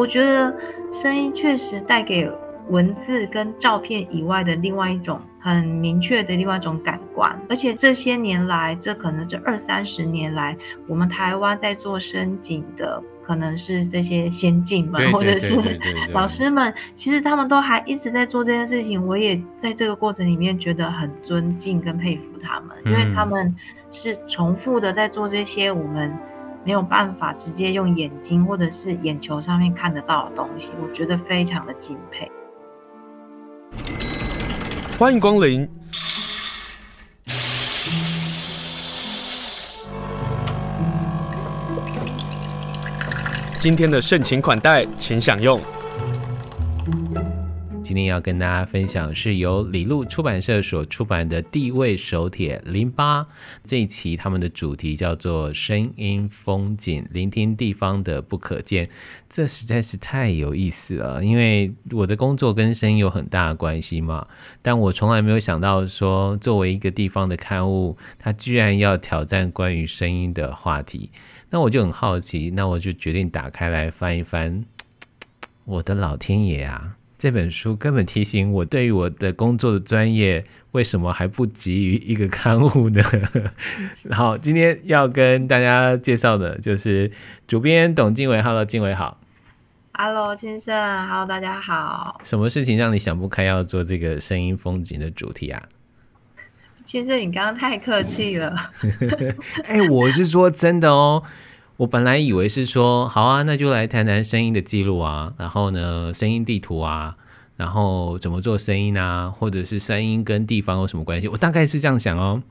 我觉得声音确实带给文字跟照片以外的另外一种很明确的另外一种感官，而且这些年来，这可能这二三十年来，我们台湾在做声景的，可能是这些先进们或者是老师们，其实他们都还一直在做这件事情。我也在这个过程里面觉得很尊敬跟佩服他们，因为他们是重复的在做这些我们没有办法直接用眼睛或者是眼球上面看得到的东西，我觉得非常的敬佩。欢迎光临。今天的盛情款待，请享用。今天要跟大家分享是由李路出版社所出版的《地味手帖零八》这一期，他们的主题叫做“声音风景，聆听地方的不可见”。这实在是太有意思了，因为我的工作跟声音有很大的关系嘛。但我从来没有想到说，作为一个地方的刊物，它居然要挑战关于声音的话题。那我就很好奇，那我就决定打开来翻一翻。我的老天爷啊！这本书根本提醒我，对于我的工作的专业，为什么还不急于一个 刊物呢？好，今天要跟大家介绍的就是主编董经纬。Hello，经纬好。Hello，先生。Hello，大家好。什么事情让你想不开要做这个声音风景的主题啊？先生，你刚刚太客气了。哎、欸，我是说真的哦。我本来以为是说好啊，那就来谈谈声音的记录啊，然后呢，声音地图啊，然后怎么做声音啊，或者是声音跟地方有什么关系？我大概是这样想哦。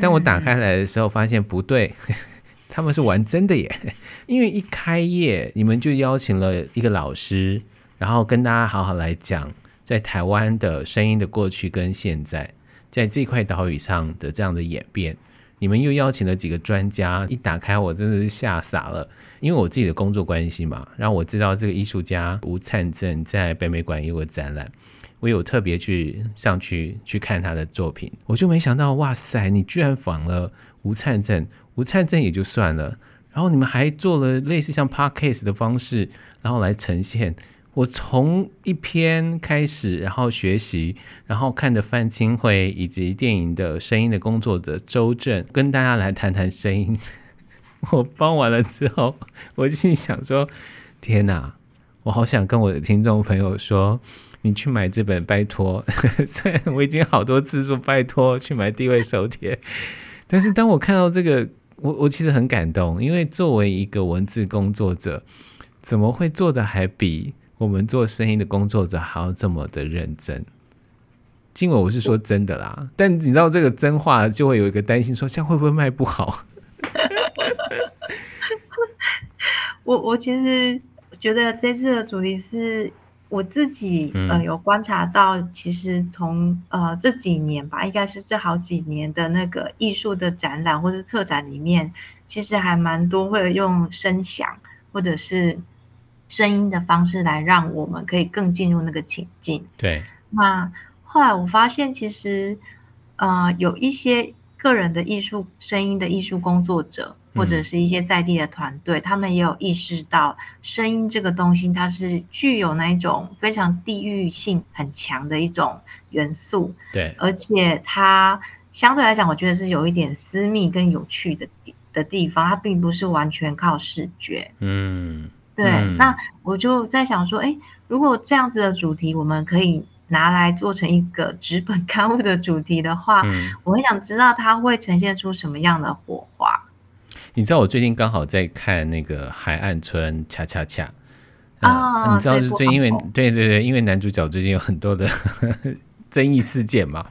但我打开来的时候发现不对，他们是玩真的耶！因为一开业，你们就邀请了一个老师，然后跟大家好好来讲在台湾的声音的过去跟现在，在这块岛屿上的这样的演变。你们又邀请了几个专家，一打开我真的是吓傻了，因为我自己的工作关系嘛，然后我知道这个艺术家吴灿正在北美馆有个展览，我有特别去上去去看他的作品，我就没想到，哇塞，你居然仿了吴灿正，吴灿正也就算了，然后你们还做了类似像 podcast 的方式，然后来呈现。我从一篇开始，然后学习，然后看着范清辉以及电影的声音的工作者周震，跟大家来谈谈声音。我帮完了之后，我心想说：天哪，我好想跟我的听众朋友说，你去买这本，拜托。虽然我已经好多次说拜托去买地位手帖，但是当我看到这个，我我其实很感动，因为作为一个文字工作者，怎么会做的还比我们做声音的工作者还要这么的认真，经纬我是说真的啦，但你知道这个真话就会有一个担心，说像会不会卖不好？我我其实觉得这次的主题是我自己呃有观察到，其实从呃这几年吧，应该是这好几年的那个艺术的展览或是策展里面，其实还蛮多会用声响或者是。声音的方式来让我们可以更进入那个情境。对，那后来我发现，其实呃，有一些个人的艺术声音的艺术工作者，或者是一些在地的团队，嗯，他们也有意识到声音这个东西，它是具有那一种非常地域性很强的一种元素。对，而且它相对来讲，我觉得是有一点私密跟有趣的的地方，它并不是完全靠视觉。嗯。对、嗯，那我就在想说，哎，如果这样子的主题，我们可以拿来做成一个纸本刊物的主题的话，嗯、我很想知道它会呈现出什么样的火花。你知道我最近刚好在看那个《海岸村恰恰恰》啊、嗯，你知道是最因为对对对，因为男主角最近有很多的 争议事件嘛，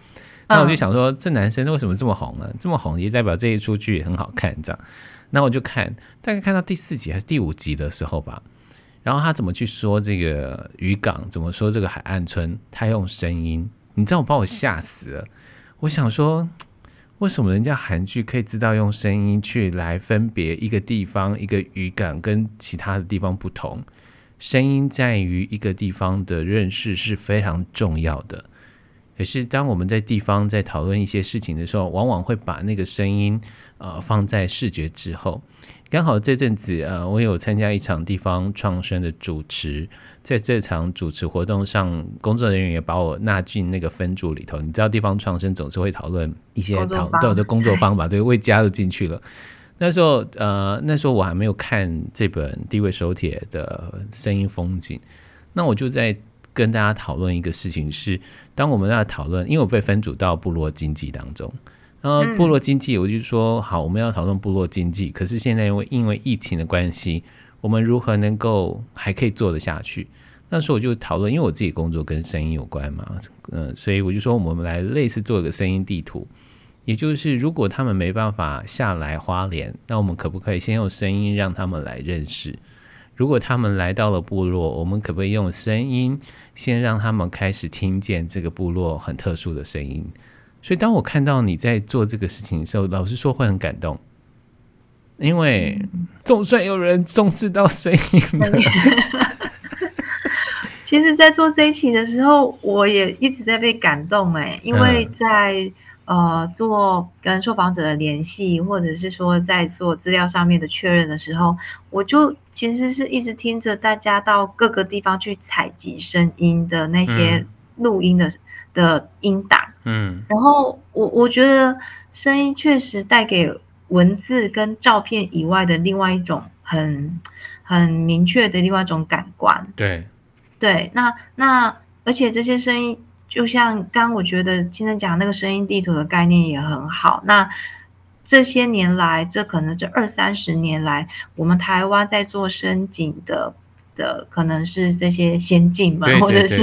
那我就想说，这男生为什么这么红呢？这么红也代表这一出剧很好看，这样。那我就看，大概看到第四集还是第五集的时候吧，然后他怎么去说这个渔港，怎么说这个海岸村，他用声音，你知道我把我吓死了。我想说，为什么人家韩剧可以知道用声音去来分别一个地方一个渔港跟其他的地方不同？声音在于一个地方的认识是非常重要的。可是当我们在地方在讨论一些事情的时候，往往会把那个声音呃放在视觉之后。刚好这阵子呃，我有参加一场地方创生的主持，在这场主持活动上，工作人员也把我纳进那个分组里头。你知道地方创生总是会讨论一些讨论的工作方法，对，我也加入进去了。那时候呃，那时候我还没有看这本《地位手帖》的声音风景，那我就在。跟大家讨论一个事情是，当我们在讨论，因为我被分组到部落经济当中，然后部落经济，我就说好，我们要讨论部落经济。可是现在因为因为疫情的关系，我们如何能够还可以做得下去？那时候我就讨论，因为我自己工作跟声音有关嘛，嗯，所以我就说我们来类似做一个声音地图，也就是如果他们没办法下来花莲，那我们可不可以先用声音让他们来认识？如果他们来到了部落，我们可不可以用声音先让他们开始听见这个部落很特殊的声音？所以，当我看到你在做这个事情的时候，老实说会很感动，因为总算有人重视到声音了。其实，在做这一期的时候，我也一直在被感动哎，因为在。呃，做跟受访者的联系，或者是说在做资料上面的确认的时候，我就其实是一直听着大家到各个地方去采集声音的那些录音的、嗯、的音档，嗯，然后我我觉得声音确实带给文字跟照片以外的另外一种很很明确的另外一种感官，对，对，那那而且这些声音。就像刚刚我觉得今天讲那个声音地图的概念也很好。那这些年来，这可能这二三十年来，我们台湾在做深井的的，可能是这些先进们，或者是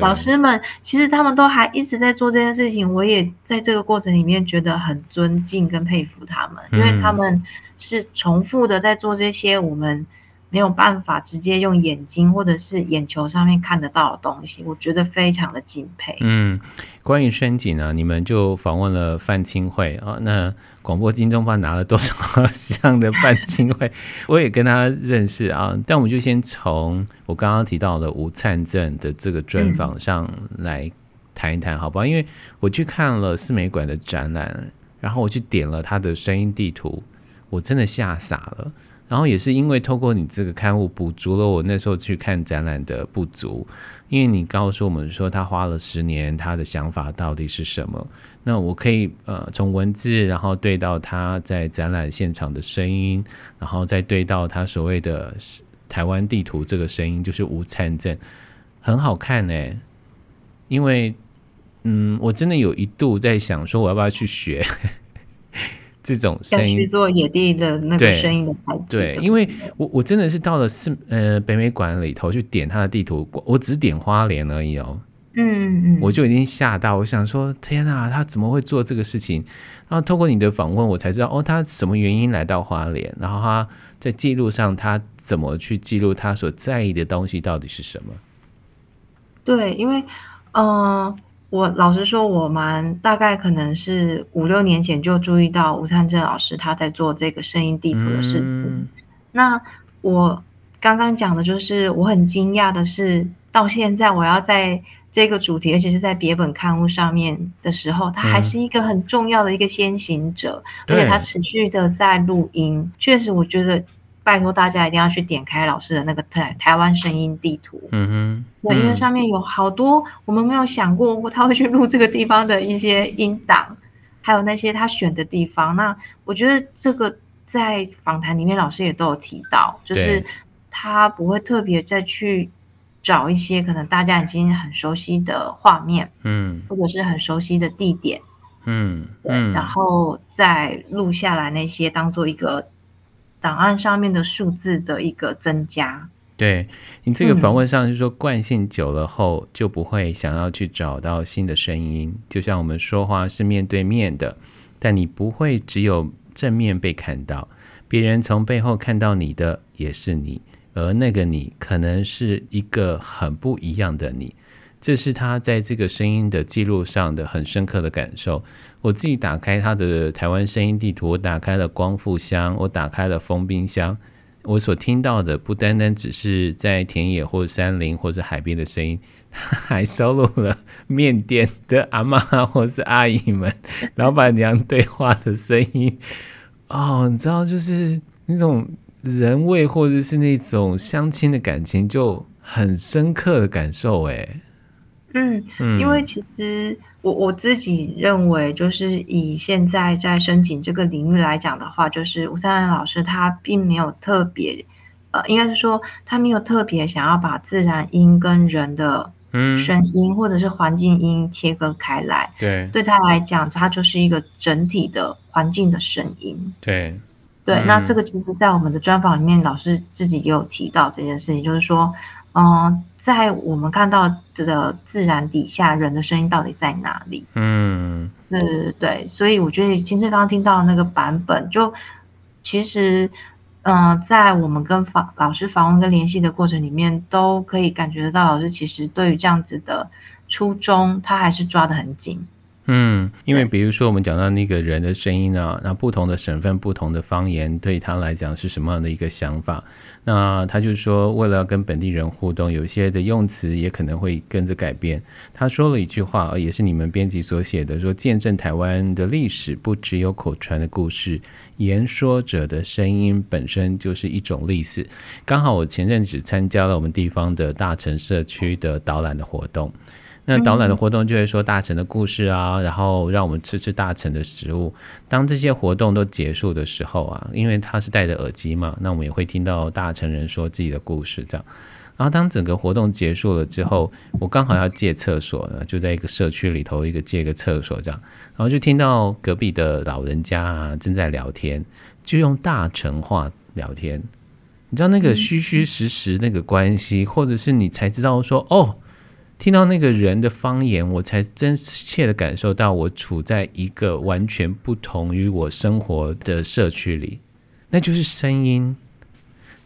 老师们，其实他们都还一直在做这件事情。我也在这个过程里面觉得很尊敬跟佩服他们，因为他们是重复的在做这些我们。没有办法直接用眼睛或者是眼球上面看得到的东西，我觉得非常的敬佩。嗯，关于声景呢，你们就访问了范钦慧啊，那广播金钟奖拿了多少项的范钦慧，我也跟他认识啊。但我们就先从我刚刚提到的吴灿正的这个专访上来谈一谈，好不好？因为我去看了四美馆的展览，然后我去点了他的声音地图，我真的吓傻了。然后也是因为透过你这个刊物补足了我那时候去看展览的不足，因为你告诉我们说他花了十年，他的想法到底是什么？那我可以呃从文字，然后对到他在展览现场的声音，然后再对到他所谓的台湾地图这个声音，就是吴灿正，很好看呢。因为嗯，我真的有一度在想说，我要不要去学？这种声音，去做野地的那个声音的采集。对，因为我我真的是到了四呃北美馆里头去点他的地图，我只点花莲而已哦。嗯嗯，我就已经吓到，我想说天哪，他怎么会做这个事情？然后透过你的访问，我才知道哦，他什么原因来到花莲，然后他在记录上他怎么去记录他所在意的东西到底是什么？对，因为嗯。呃我老实说，我蛮大概可能是五六年前就注意到吴灿正老师他在做这个声音地图的事情。嗯、那我刚刚讲的就是，我很惊讶的是，到现在我要在这个主题，而且是在别本刊物上面的时候，他还是一个很重要的一个先行者，嗯、而且他持续的在录音。确实，我觉得。拜托大家一定要去点开老师的那个台台湾声音地图，嗯哼，对，因为上面有好多我们没有想过过他会去录这个地方的一些音档，还有那些他选的地方。那我觉得这个在访谈里面老师也都有提到，就是他不会特别再去找一些可能大家已经很熟悉的画面，嗯，或者是很熟悉的地点，嗯，对，然后再录下来那些当做一个。档案上面的数字的一个增加，对你这个访问上就是说，惯性久了后就不会想要去找到新的声音，就像我们说话是面对面的，但你不会只有正面被看到，别人从背后看到你的也是你，而那个你可能是一个很不一样的你。这是他在这个声音的记录上的很深刻的感受。我自己打开他的台湾声音地图，我打开了光复乡，我打开了丰滨乡，我所听到的不单单只是在田野或山林或者海边的声音，他还收录了面店的阿嬷或是阿姨们、老板娘对话的声音。哦，你知道，就是那种人味或者是那种乡亲的感情，就很深刻的感受。哎，嗯，因为其实。我我自己认为，就是以现在在申请这个领域来讲的话，就是吴灿灿老师他并没有特别，呃，应该是说他没有特别想要把自然音跟人的声音或者是环境音切割开来。对，对他来讲，它就是一个整体的环境的声音。对，对，那这个其实，在我们的专访里面，老师自己也有提到这件事情，就是说。嗯，在我们看到的自然底下，人的声音到底在哪里？嗯，对对对，所以我觉得金正刚刚听到的那个版本，就其实，嗯，在我们跟访老师访问跟联系的过程里面，都可以感觉得到，老师其实对于这样子的初衷，他还是抓得很紧。嗯，因为比如说我们讲到那个人的声音啊，那不同的省份、不同的方言，对他来讲是什么样的一个想法？那他就说，为了要跟本地人互动，有些的用词也可能会跟着改变。他说了一句话，也是你们编辑所写的，说见证台湾的历史不只有口传的故事，言说者的声音本身就是一种历史。刚好我前阵子参加了我们地方的大城社区的导览的活动。那导览的活动就会说大臣的故事啊，然后让我们吃吃大臣的食物。当这些活动都结束的时候啊，因为他是戴着耳机嘛，那我们也会听到大臣人说自己的故事这样。然后当整个活动结束了之后，我刚好要借厕所呢，就在一个社区里头一个借个厕所这样，然后就听到隔壁的老人家啊正在聊天，就用大臣话聊天。你知道那个虚虚实实那个关系，或者是你才知道说哦。听到那个人的方言，我才真切的感受到我处在一个完全不同于我生活的社区里，那就是声音，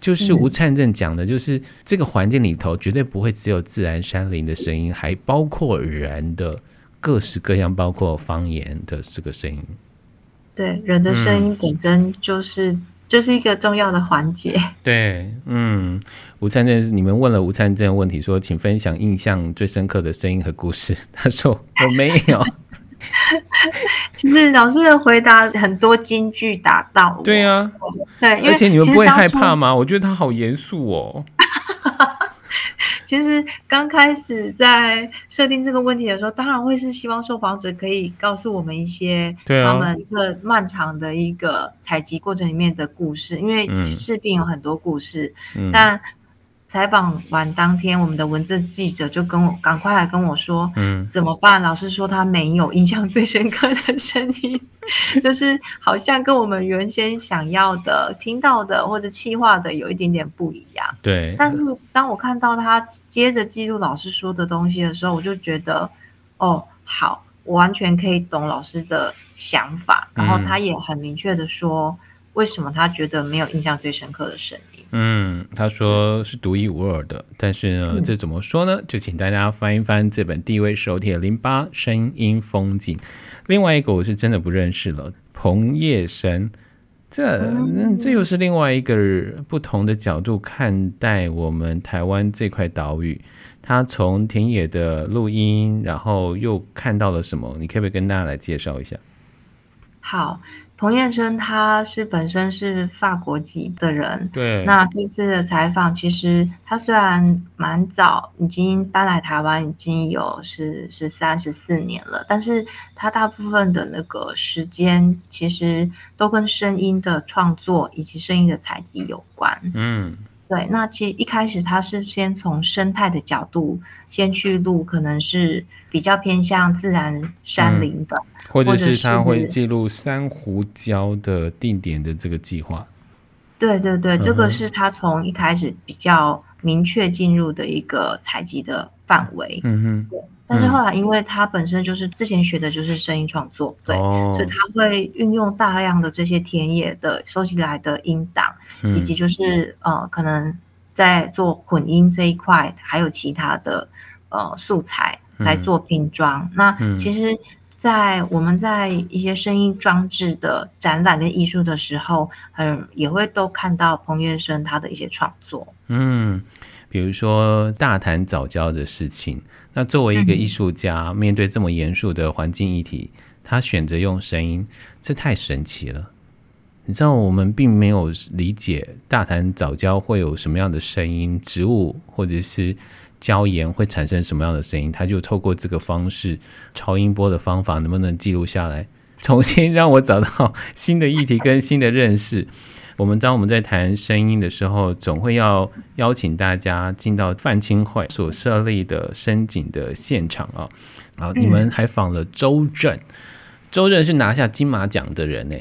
就是吴灿正讲的，就是这个环境里头绝对不会只有自然山林的声音，还包括人的各式各样，包括方言的这个声音。对，人的声音本身就是。就是一个重要的环节。对，嗯，吴灿正，你们问了吴灿正问题，说，请分享印象最深刻的声音和故事。他说我没有。其实老师的回答很多金句打到。对啊，对，而且你们不会害怕吗？我觉得他好严肃哦。其实刚开始在设定这个问题的时候，当然会是希望受访者可以告诉我们一些他们这漫长的一个采集过程里面的故事，因为视频有很多故事。嗯、但采访完当天，我们的文字记者就跟我赶快来跟我说：“嗯，怎么办？”老师说他没有印象最深刻的声音。就是好像跟我们原先想要的、听到的或者企划的有一点点不一样。对。但是当我看到他接着记录老师说的东西的时候，我就觉得，哦，好，我完全可以懂老师的想法。然后他也很明确的说，为什么他觉得没有印象最深刻的声音。嗯，他说是独一无二的。但是呢，这怎么说呢？就请大家翻一翻这本地位手帖零八声音风景。另外一个我是真的不认识了，彭叶生，这、嗯、这又是另外一个不同的角度看待我们台湾这块岛屿。他从田野的录音，然后又看到了什么？你可不可以跟大家来介绍一下？好。彭燕生他是本身是法国籍的人，对。那这次的采访，其实他虽然蛮早已经搬来台湾，已经有是十三十四年了，但是他大部分的那个时间，其实都跟声音的创作以及声音的采集有关。嗯，对。那其实一开始他是先从生态的角度先去录，可能是比较偏向自然山林的。嗯或者是他会记录珊瑚礁的定点的这个计划。对对对，这个是他从一开始比较明确进入的一个采集的范围。嗯哼。对。但是后来，因为他本身就是之前学的就是声音创作，对，所以他会运用大量的这些田野的收集来的音档，以及就是呃，可能在做混音这一块，还有其他的呃素材来做拼装。那其实。在我们在一些声音装置的展览跟艺术的时候，嗯，也会都看到彭先生他的一些创作。嗯，比如说大谈早教的事情。那作为一个艺术家，嗯、面对这么严肃的环境议题，他选择用声音，这太神奇了。你知道，我们并没有理解大潭早教会有什么样的声音，植物或者是椒盐会产生什么样的声音，他就透过这个方式，超音波的方法，能不能记录下来，重新让我找到新的议题跟新的认识。我们当我们在谈声音的时候，总会要邀请大家进到范钦会所设立的声景的现场啊。然后你们还访了周震，周震是拿下金马奖的人呢。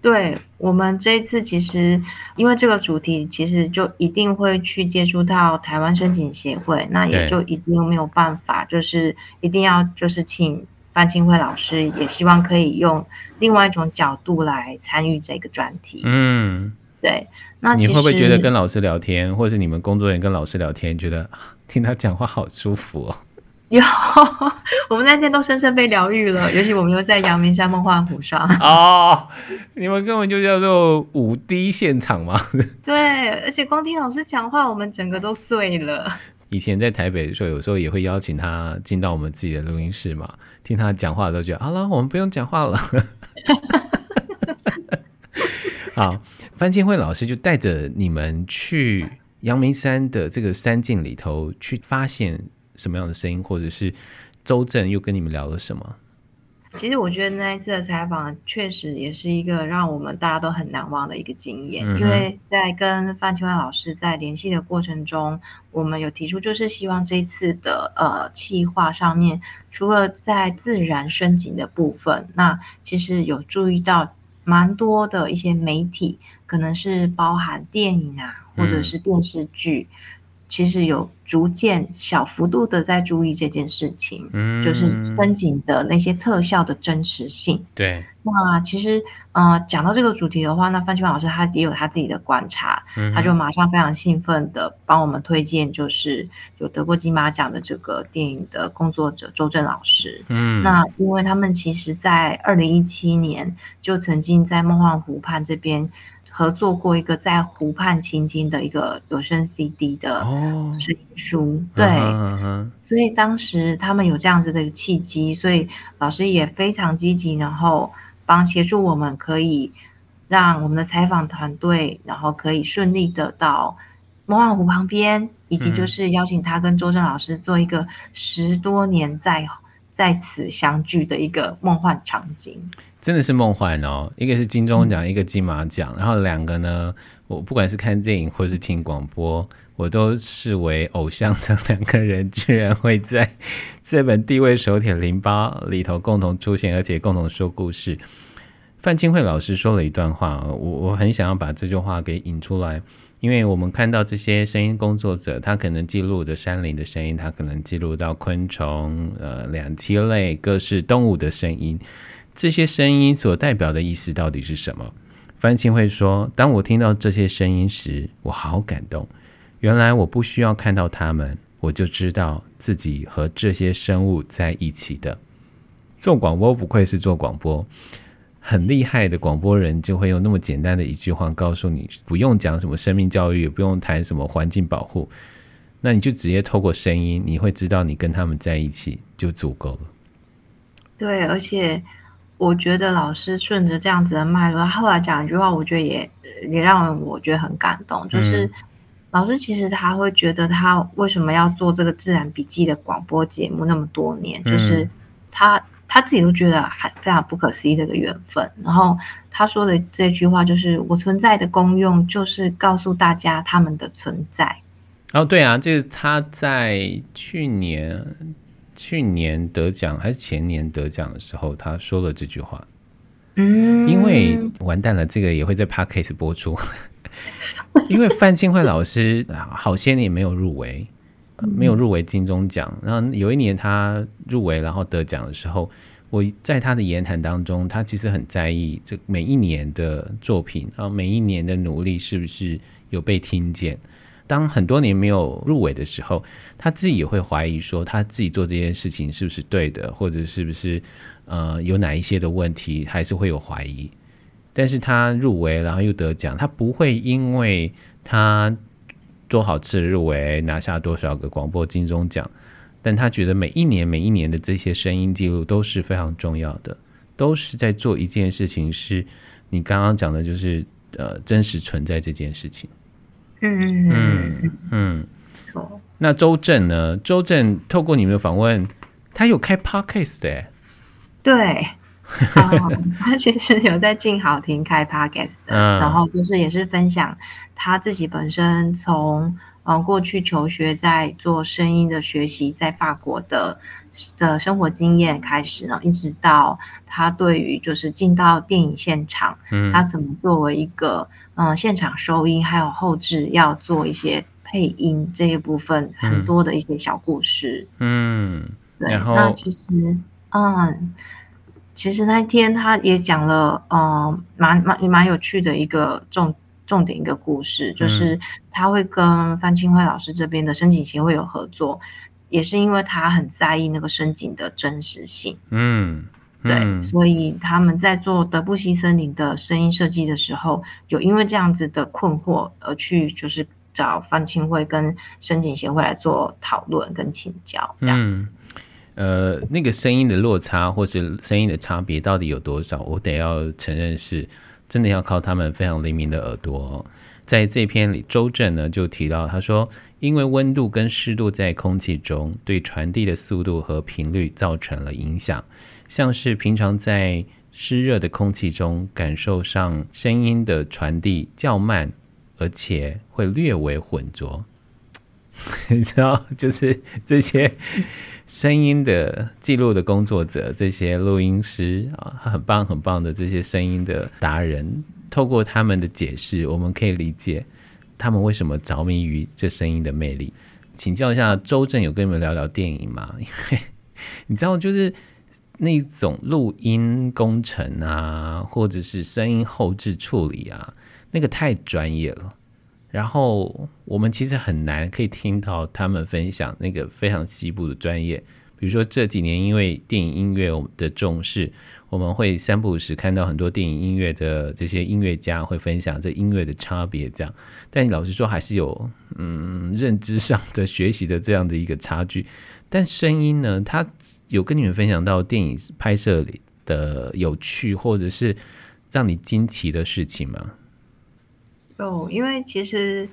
对，我们这一次其实因为这个主题，其实就一定会去接触到台湾声景协会，那也就一定没有办法，就是一定要就是请范清慧老师，也希望可以用另外一种角度来参与这个专题。嗯，对。那你会不会觉得跟老师聊天，或者是你们工作人员跟老师聊天，觉得听他讲话好舒服哦？有，我们那天都深深被疗愈了，尤其我们又在阳明山梦幻湖上。哦，你们根本就叫做五 D 现场嘛。对，而且光听老师讲话，我们整个都醉了。以前在台北的时候，有时候也会邀请他进到我们自己的录音室嘛，听他讲话都觉得好了，我们不用讲话了。好，范清慧老师就带着你们去阳明山的这个山境里头去发现。什么样的声音，或者是周正又跟你们聊了什么？其实我觉得那一次的采访确实也是一个让我们大家都很难忘的一个经验，嗯、因为在跟范钦慧老师在联系的过程中，我们有提出就是希望这一次的呃企划上面，除了在自然升景的部分，那其实有注意到蛮多的一些媒体，可能是包含电影啊，或者是电视剧。嗯其实有逐渐小幅度的在注意这件事情，嗯，就是声景的那些特效的真实性。对，那其实呃，讲到这个主题的话，那范钦慧老师他也有他自己的观察，嗯，他就马上非常兴奋的帮我们推荐，就是有得过金马奖的这个电影的工作者周正老师。嗯，那因为他们其实在二零一七年就曾经在梦幻湖畔这边。合作过一个在湖畔倾听的一个有声 CD 的声音书，哦、对，所以当时他们有这样子的一个契机，所以老师也非常积极，然后帮协助我们，可以让我们的采访团队，然后可以顺利的到梦幻湖旁边，以及就是邀请他跟周震老师做一个十多年在在此相聚的一个梦幻场景。真的是梦幻哦！一个是金钟奖，一个金马奖，然后两个呢，我不管是看电影或是听广播，我都视为偶像的两个人，居然会在这本《地位手帖零八》里头共同出现，而且共同说故事。范钦慧老师说了一段话，我我很想要把这句话给引出来，因为我们看到这些声音工作者，他可能记录的山林的声音，他可能记录到昆虫、呃两栖类、各式动物的声音。这些声音所代表的意思到底是什么？范青会说：“当我听到这些声音时，我好感动。原来我不需要看到他们，我就知道自己和这些生物在一起的。做广播不愧是做广播，很厉害的广播人就会用那么简单的一句话告诉你，不用讲什么生命教育，也不用谈什么环境保护，那你就直接透过声音，你会知道你跟他们在一起就足够了。”对，而且。我觉得老师顺着这样子的脉络，后来讲一句话，我觉得也也让我觉得很感动。就是老师其实他会觉得他为什么要做这个自然笔记的广播节目那么多年，就是他他自己都觉得还非常不可思议的一个缘分。然后他说的这句话就是：“我存在的功用就是告诉大家他们的存在。”哦，对啊，就是他在去年。去年得奖还是前年得奖的时候，他说了这句话。嗯，因为完蛋了，这个也会在 Podcast 播出。因为范庆慧老师好些年没有入围，没有入围金钟奖。然后有一年他入围，然后得奖的时候，我在他的言谈当中，他其实很在意这每一年的作品然后，每一年的努力是不是有被听见。当很多年没有入围的时候，他自己也会怀疑说，他自己做这件事情是不是对的，或者是不是呃有哪一些的问题，还是会有怀疑。但是他入围，然后又得奖，他不会因为他多少次入围，拿下多少个广播金钟奖，但他觉得每一年每一年的这些声音记录都是非常重要的，都是在做一件事情，是你刚刚讲的，就是呃真实存在这件事情。嗯嗯嗯嗯。那周正呢？周正透过你们的访问，他有开 podcast 的。对。哦、他其实有在静好听开 podcast，、嗯、然后就是也是分享他自己本身从呃过去求学在做声音的学习，在法国的的生活经验开始呢，一直到他对于就是进到电影现场，嗯，他怎么作为一个嗯、呃、现场收音还有后置要做一些配音这一部分很多的一些小故事，嗯，对，然后那其实嗯。其实那一天他也讲了，呃，蛮蛮蛮有趣的一个重重点一个故事，就是他会跟范清辉老师这边的申请协会有合作，也是因为他很在意那个申请的真实性。嗯，对，所以他们在做德布西森林的声音设计的时候，有因为这样子的困惑而去就是找范清会跟声景协会来做讨论跟请教这样子。呃，那个声音的落差或是声音的差别到底有多少？我得要承认是，真的要靠他们非常灵敏的耳朵哦。在这篇里，周正呢就提到，他说，因为温度跟湿度在空气中，对传递的速度和频率造成了影响，像是平常在湿热的空气中感受上声音的传递较慢，而且会略微浑浊。你知道，就是这些。声音的记录的工作者，这些录音师啊，很棒很棒的这些声音的达人，透过他们的解释，我们可以理解他们为什么着迷于这声音的魅力。请教一下周正，有跟你们聊聊电影吗？因 为你知道，就是那种录音工程啊，或者是声音后置处理啊，那个太专业了。然后我们其实很难可以听到他们分享那个非常西部的专业，比如说这几年因为电影音乐我们的重视，我们会三不五时看到很多电影音乐的这些音乐家会分享这音乐的差别，这样。但老实说还是有嗯认知上的学习的这样的一个差距。但声音呢，他有跟你们分享到电影拍摄里的有趣或者是让你惊奇的事情吗？哦，因为其实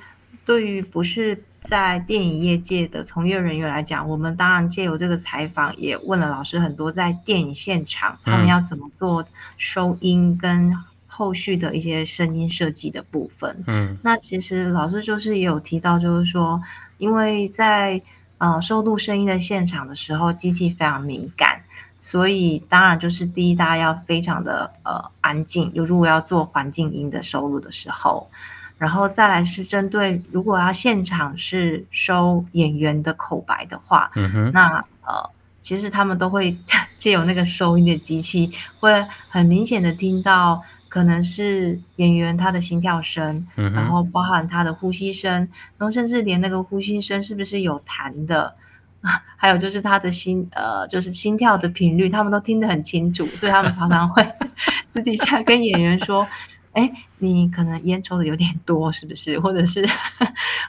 对于不是在电影业界的从业人员来讲，我们当然借由这个采访，也问了老师很多在电影现场他们要怎么做收音跟后续的一些声音设计的部分。嗯，那其实老师就是也有提到，就是说，因为在呃收录声音的现场的时候，机器非常敏感，所以当然就是第一，大家要非常的呃安静。就如果要做环境音的收录的时候。然后再来是针对，如果要现场是收演员的口白的话，嗯哼，那呃，其实他们都会 借由那个收音的机器，会很明显的听到可能是演员他的心跳声，嗯，然后包含他的呼吸声，然后甚至连那个呼吸声是不是有痰的，还有就是他的心呃，就是心跳的频率，他们都听得很清楚，所以他们常常会 私底下跟演员说。哎，你可能烟抽的有点多，是不是？或者是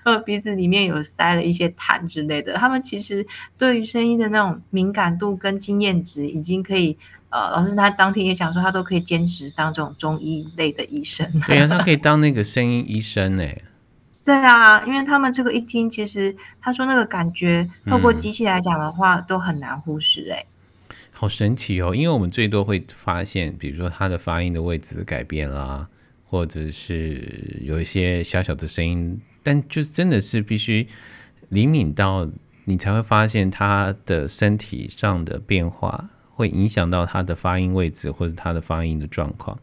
呃鼻子里面有塞了一些痰之类的。他们其实对于声音的那种敏感度跟经验值，已经可以呃，老师他当天也讲说，他都可以兼职当这种中医类的医生。对啊，他可以当那个声音医生哎。对啊，因为他们这个一听，其实他说那个感觉，透过机器来讲的话，嗯、都很难忽视哎。好神奇哦，因为我们最多会发现，比如说他的发音的位置改变啦。或者是有一些小小的声音，但就真的是必须灵敏到你才会发现他的身体上的变化，会影响到他的发音位置或者他的发音的状况。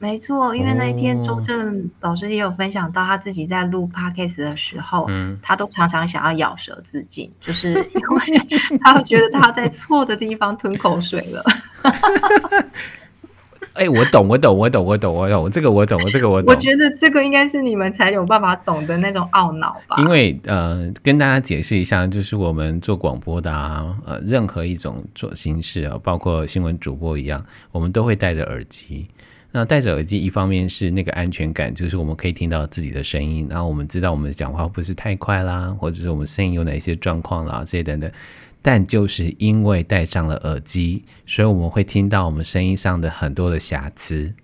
没错，因为那一天周正老师也有分享到，他自己在录 podcast 的时候，嗯，他都常常想要咬舌自尽，就是因为他会觉得他在错的地方吞口水了。哎、欸，我懂，我懂，我懂，我懂，我懂，这个我懂，这个我懂。我觉得这个应该是你们才有办法懂的那种懊恼吧。因为呃，跟大家解释一下，就是我们做广播的啊，呃，任何一种做形式啊，包括新闻主播一样，我们都会戴着耳机。那戴着耳机，一方面是那个安全感，就是我们可以听到自己的声音，然后我们知道我们讲话不是太快啦，或者是我们声音有哪些状况啦，这些等等。但就是因为戴上了耳机，所以我们会听到我们声音上的很多的瑕疵。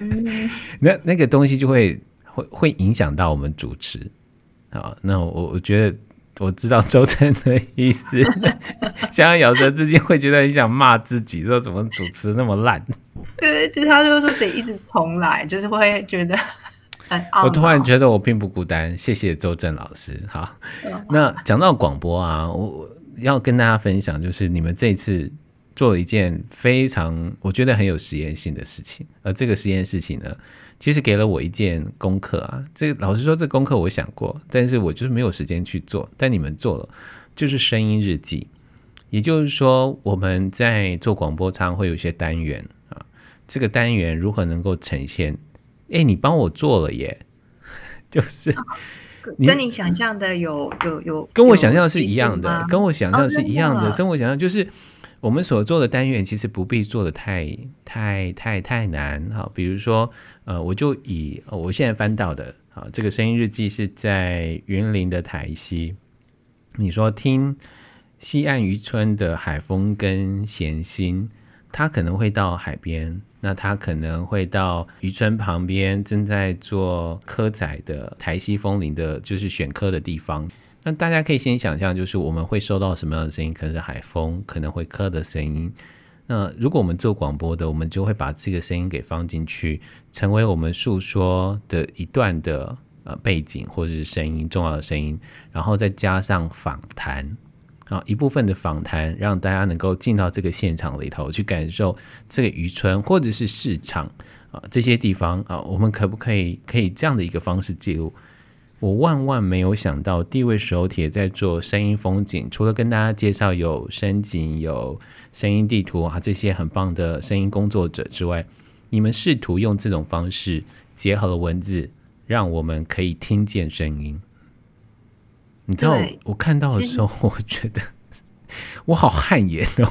嗯、那那个东西就会会会影响到我们主持啊。那我我觉得我知道周震的意思，想要咬舌自尽，会觉得很想骂自己，说怎么主持那么烂。对，就他就说得一直重来，就是会觉得 很。我突然觉得我并不孤单，谢谢周正老师。好，那讲到广播啊，我。要跟大家分享，就是你们这次做了一件非常我觉得很有实验性的事情，而这个实验事情呢，其实给了我一件功课啊。这个老实说，这功课我想过，但是我就是没有时间去做。但你们做了，就是声音日记。也就是说，我们在做广播常会有一些单元啊，这个单元如何能够呈现？哎，你帮我做了耶，就是。跟你想象的有有有，跟我想象的是一样的，跟我想象是一样的。生活想象就是我们所做的单元，其实不必做的太太太太难。哈，比如说，呃，我就以我现在翻到的，啊，这个声音日记是在云林的台西。你说听西岸渔村的海风跟咸心，他可能会到海边。那他可能会到渔村旁边正在做蚵仔的台西风铃的，就是选科的地方。那大家可以先想象，就是我们会收到什么样的声音？可能是海风，可能会蚵的声音。那如果我们做广播的，我们就会把这个声音给放进去，成为我们诉说的一段的呃背景或者是声音，重要的声音，然后再加上访谈。啊，一部分的访谈让大家能够进到这个现场里头去感受这个渔村或者是市场啊这些地方啊，我们可不可以可以这样的一个方式记录？我万万没有想到，地位手帖在做声音风景，除了跟大家介绍有声景、有声音地图啊这些很棒的声音工作者之外，你们试图用这种方式结合了文字，让我们可以听见声音。你知道我看到的时候，我觉得 我好汗颜哦。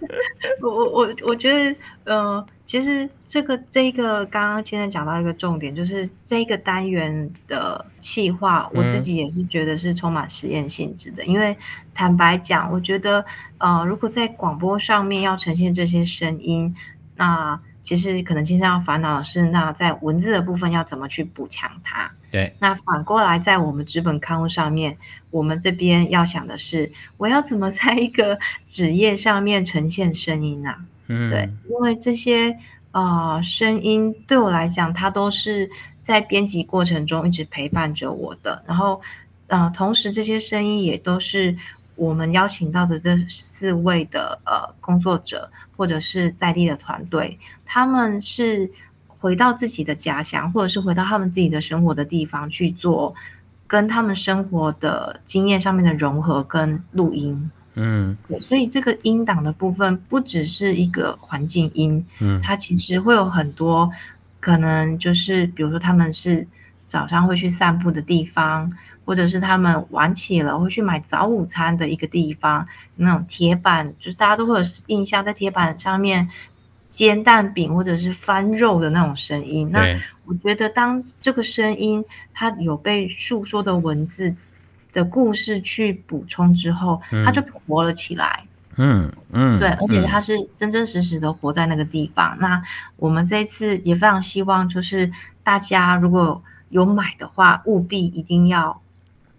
我我我我觉得，呃，其实这个这个刚刚先生讲到一个重点，就是这个单元的企划，我自己也是觉得是充满实验性质的。嗯、因为坦白讲，我觉得，呃，如果在广播上面要呈现这些声音，那其实可能经常要烦恼的是，那在文字的部分要怎么去补强它。对，那反过来，在我们纸本刊物上面，我们这边要想的是，我要怎么在一个纸页上面呈现声音啊？嗯，对，因为这些呃声音对我来讲，它都是在编辑过程中一直陪伴着我的。然后，呃，同时这些声音也都是我们邀请到的这四位的呃工作者，或者是在地的团队，他们是。回到自己的家乡，或者是回到他们自己的生活的地方去做跟他们生活的经验上面的融合跟录音，嗯，所以这个音档的部分不只是一个环境音，嗯，它其实会有很多可能，就是比如说他们是早上会去散步的地方，或者是他们晚起了会去买早午餐的一个地方，那种铁板，就是大家都会有印象，在铁板上面。煎蛋饼或者是翻肉的那种声音，那我觉得当这个声音它有被诉说的文字的故事去补充之后，嗯、它就活了起来。嗯嗯，对，而且它是真真实实的活在那个地方。嗯、那我们这一次也非常希望，就是大家如果有买的话，务必一定要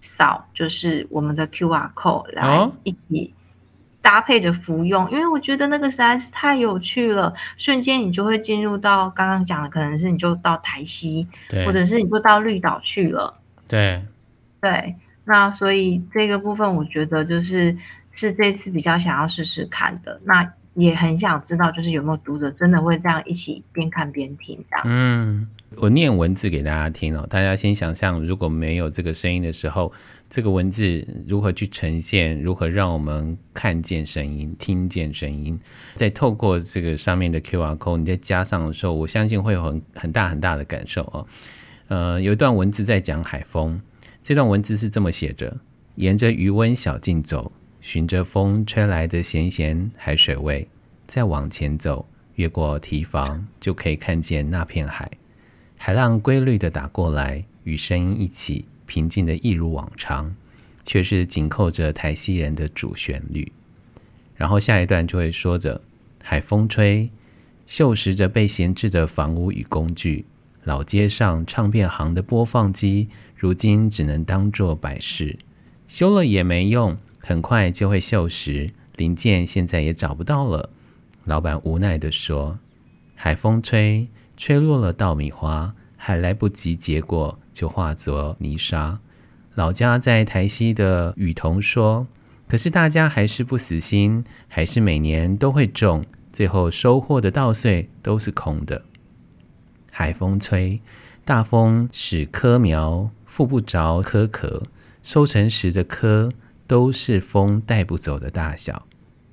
扫，就是我们的 QR code 来一起。搭配着服用，因为我觉得那个实在是太有趣了，瞬间你就会进入到刚刚讲的，可能是你就到台西，对，或者是你就到绿岛去了，对，对，那所以这个部分我觉得就是是这次比较想要试试看的，那也很想知道就是有没有读者真的会这样一起边看边听这样，嗯，我念文字给大家听哦，大家先想象，如果没有这个声音的时候，这个文字如何去呈现，如何让我们看见声音、听见声音，再透过这个上面的 QR code，你再加上的时候，我相信会有很很大很大的感受哦。呃，有一段文字在讲海风，这段文字是这么写着：沿着余温小径走，循着风吹来的咸咸海水味，再往前走，越过堤防，就可以看见那片海。海浪规律地打过来，与声音一起，平静的一如往常，却是紧扣着台西人的主旋律。然后下一段就会说着：海风吹，锈蚀着被闲置的房屋与工具。老街上唱片行的播放机，如今只能当作摆饰，修了也没用，很快就会锈蚀，零件现在也找不到了。老板无奈地说：海风吹。吹落了稻米花，还来不及结果，就化作泥沙。老家在台西的雨桐说：“可是大家还是不死心，还是每年都会种，最后收获的稻穗都是空的。海风吹，大风使棵苗覆不着棵壳，收成时的棵都是风带不走的大小。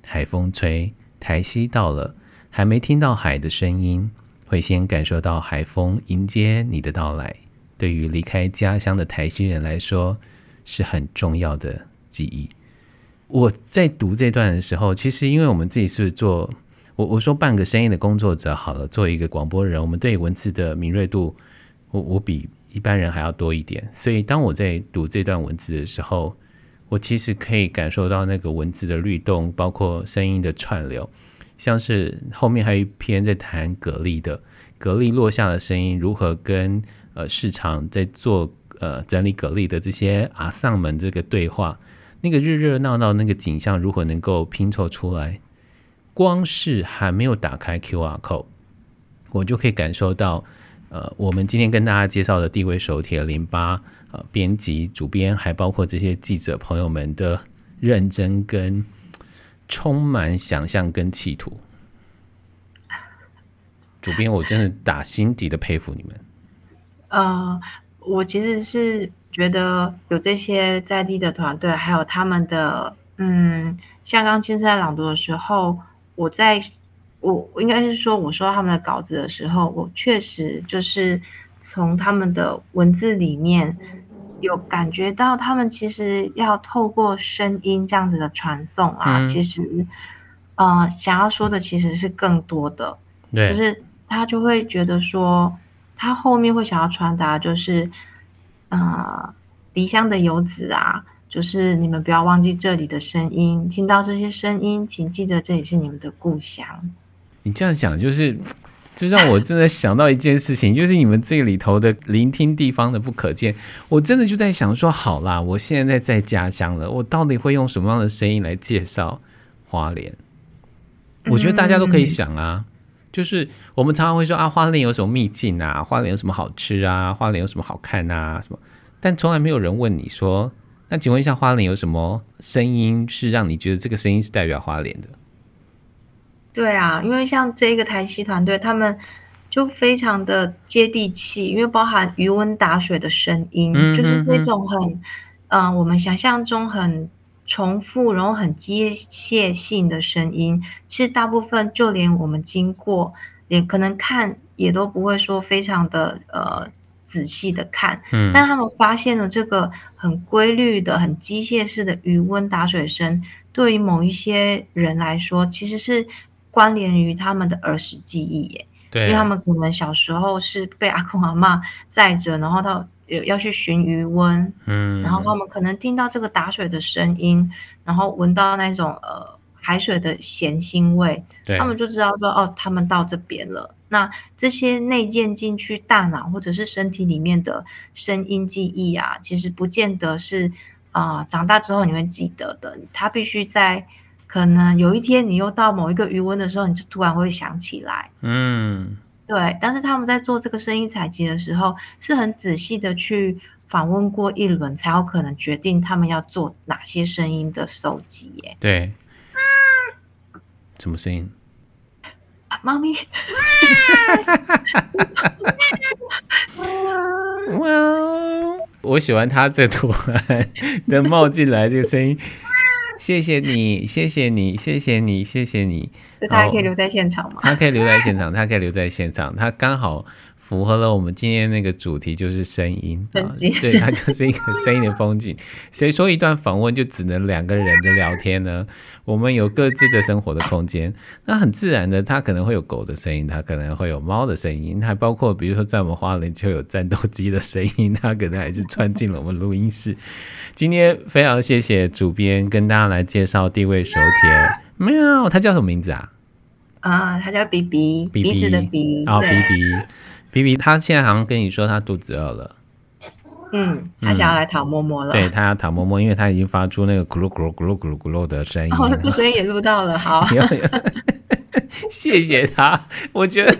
海风吹，台西到了，还没听到海的声音。”会先感受到海风迎接你的到来，对于离开家乡的台西人来说是很重要的记忆。我在读这段的时候，其实因为我们自己是做我我说半个声音的工作者好了，作为一个广播人，我们对文字的敏锐度，我我比一般人还要多一点。所以当我在读这段文字的时候，我其实可以感受到那个文字的律动，包括声音的串流。像是后面还有一篇在谈蛤蜊的蛤蜊落下的声音，如何跟呃市场在做呃整理蛤蜊的这些阿桑们这个对话，那个热热闹闹那个景象如何能够拼凑出来？光是还没有打开 QR code，我就可以感受到呃我们今天跟大家介绍的地位手铁零八呃编辑主编，还包括这些记者朋友们的认真跟。充满想象跟企图，主编，我真的打心底的佩服你们。呃，我其实是觉得有这些在地的团队，还有他们的，嗯，像刚青山朗读的时候，我在我应该是说，我收到他们的稿子的时候，我确实就是从他们的文字里面。有感觉到他们其实要透过声音这样子的传送啊，嗯、其实，呃，想要说的其实是更多的，对，就是他就会觉得说，他后面会想要传达就是，呃，离乡的游子啊，就是你们不要忘记这里的声音，听到这些声音，请记得这里是你们的故乡。你这样讲就是。就让我真的想到一件事情，就是你们这里头的聆听地方的不可见。我真的就在想说，好啦，我现在在家乡了，我到底会用什么样的声音来介绍花莲？我觉得大家都可以想啊，就是我们常常会说啊，花莲有什么秘境啊，花莲有什么好吃啊，花莲有什么好看啊，什么，但从来没有人问你说，那请问一下，花莲有什么声音是让你觉得这个声音是代表花莲的？对啊，因为像这个台西团队，他们就非常的接地气，因为包含余温打水的声音，就是那种很，嗯、呃，我们想象中很重复，然后很机械性的声音，其实大部分就连我们经过，也可能看也都不会说非常的呃仔细的看，嗯，但他们发现了这个很规律的、很机械式的余温打水声，对于某一些人来说，其实是。关联于他们的儿时记忆耶，对，因为他们可能小时候是被阿公阿嬷载着，然后到要去寻鱼温，嗯，然后他们可能听到这个打水的声音，然后闻到那种呃海水的咸腥味，对，他们就知道说哦，他们到这边了。那这些内建进去大脑或者是身体里面的声音记忆啊，其实不见得是啊、呃、长大之后你会记得的，他必须在。可能有一天你又到某一个余温的时候，你就突然会想起来。嗯，对。但是他们在做这个声音采集的时候，是很仔细的去访问过一轮，才有可能决定他们要做哪些声音的收集。耶，对。什么声音？猫咪。哇，我喜欢它这图案 的冒进来这个声音。谢谢你，谢谢你，谢谢你，谢谢你。他还可以留在现场吗？他可以留在现场，他可以留在现场，他刚好。符合了我们今天那个主题，就是声音啊，对，它就是一个声音的风景。谁说一段访问就只能两个人的聊天呢？我们有各自的生活的空间，那很自然的，它可能会有狗的声音，它可能会有猫的声音，还包括比如说在我们花莲就有战斗机的声音，它可能还是穿进了我们录音室。今天非常谢谢主编跟大家来介绍地位手帖，喵，它叫什么名字啊？啊，它叫 B B，鼻子的，B B。皮皮，他现在好像跟你说他肚子饿了，嗯，他想要来讨摸摸了。对，他要讨摸摸，因为他已经发出那个咕噜咕噜咕噜咕噜咕噜的声音。哦，这声音也录到了，好。谢谢他，我觉得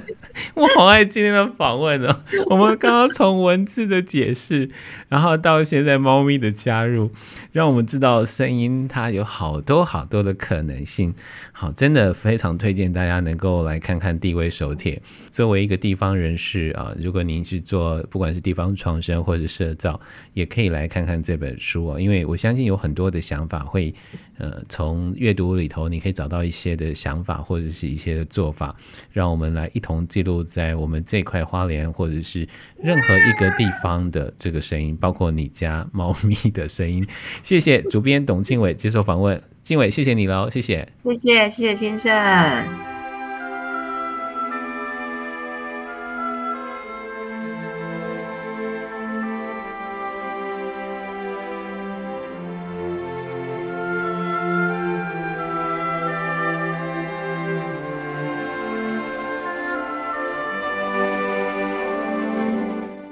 我好爱今天的访问哦。我们刚刚从文字的解释，然后到现在猫咪的加入，让我们知道声音它有好多好多的可能性。好，真的非常推荐大家能够来看看地位手帖。作为一个地方人士啊，如果您是做不管是地方创生或者社造，也可以来看看这本书哦。因为我相信有很多的想法会，呃，从阅读里头你可以找到一些的想法或者是一些的做法，让我们来一同记录在我们这块花莲或者是任何一个地方的这个声音，包括你家猫咪的声音。谢谢主编董庆伟接受访问。敬伟，谢谢你喽，谢谢，谢谢，谢谢先生。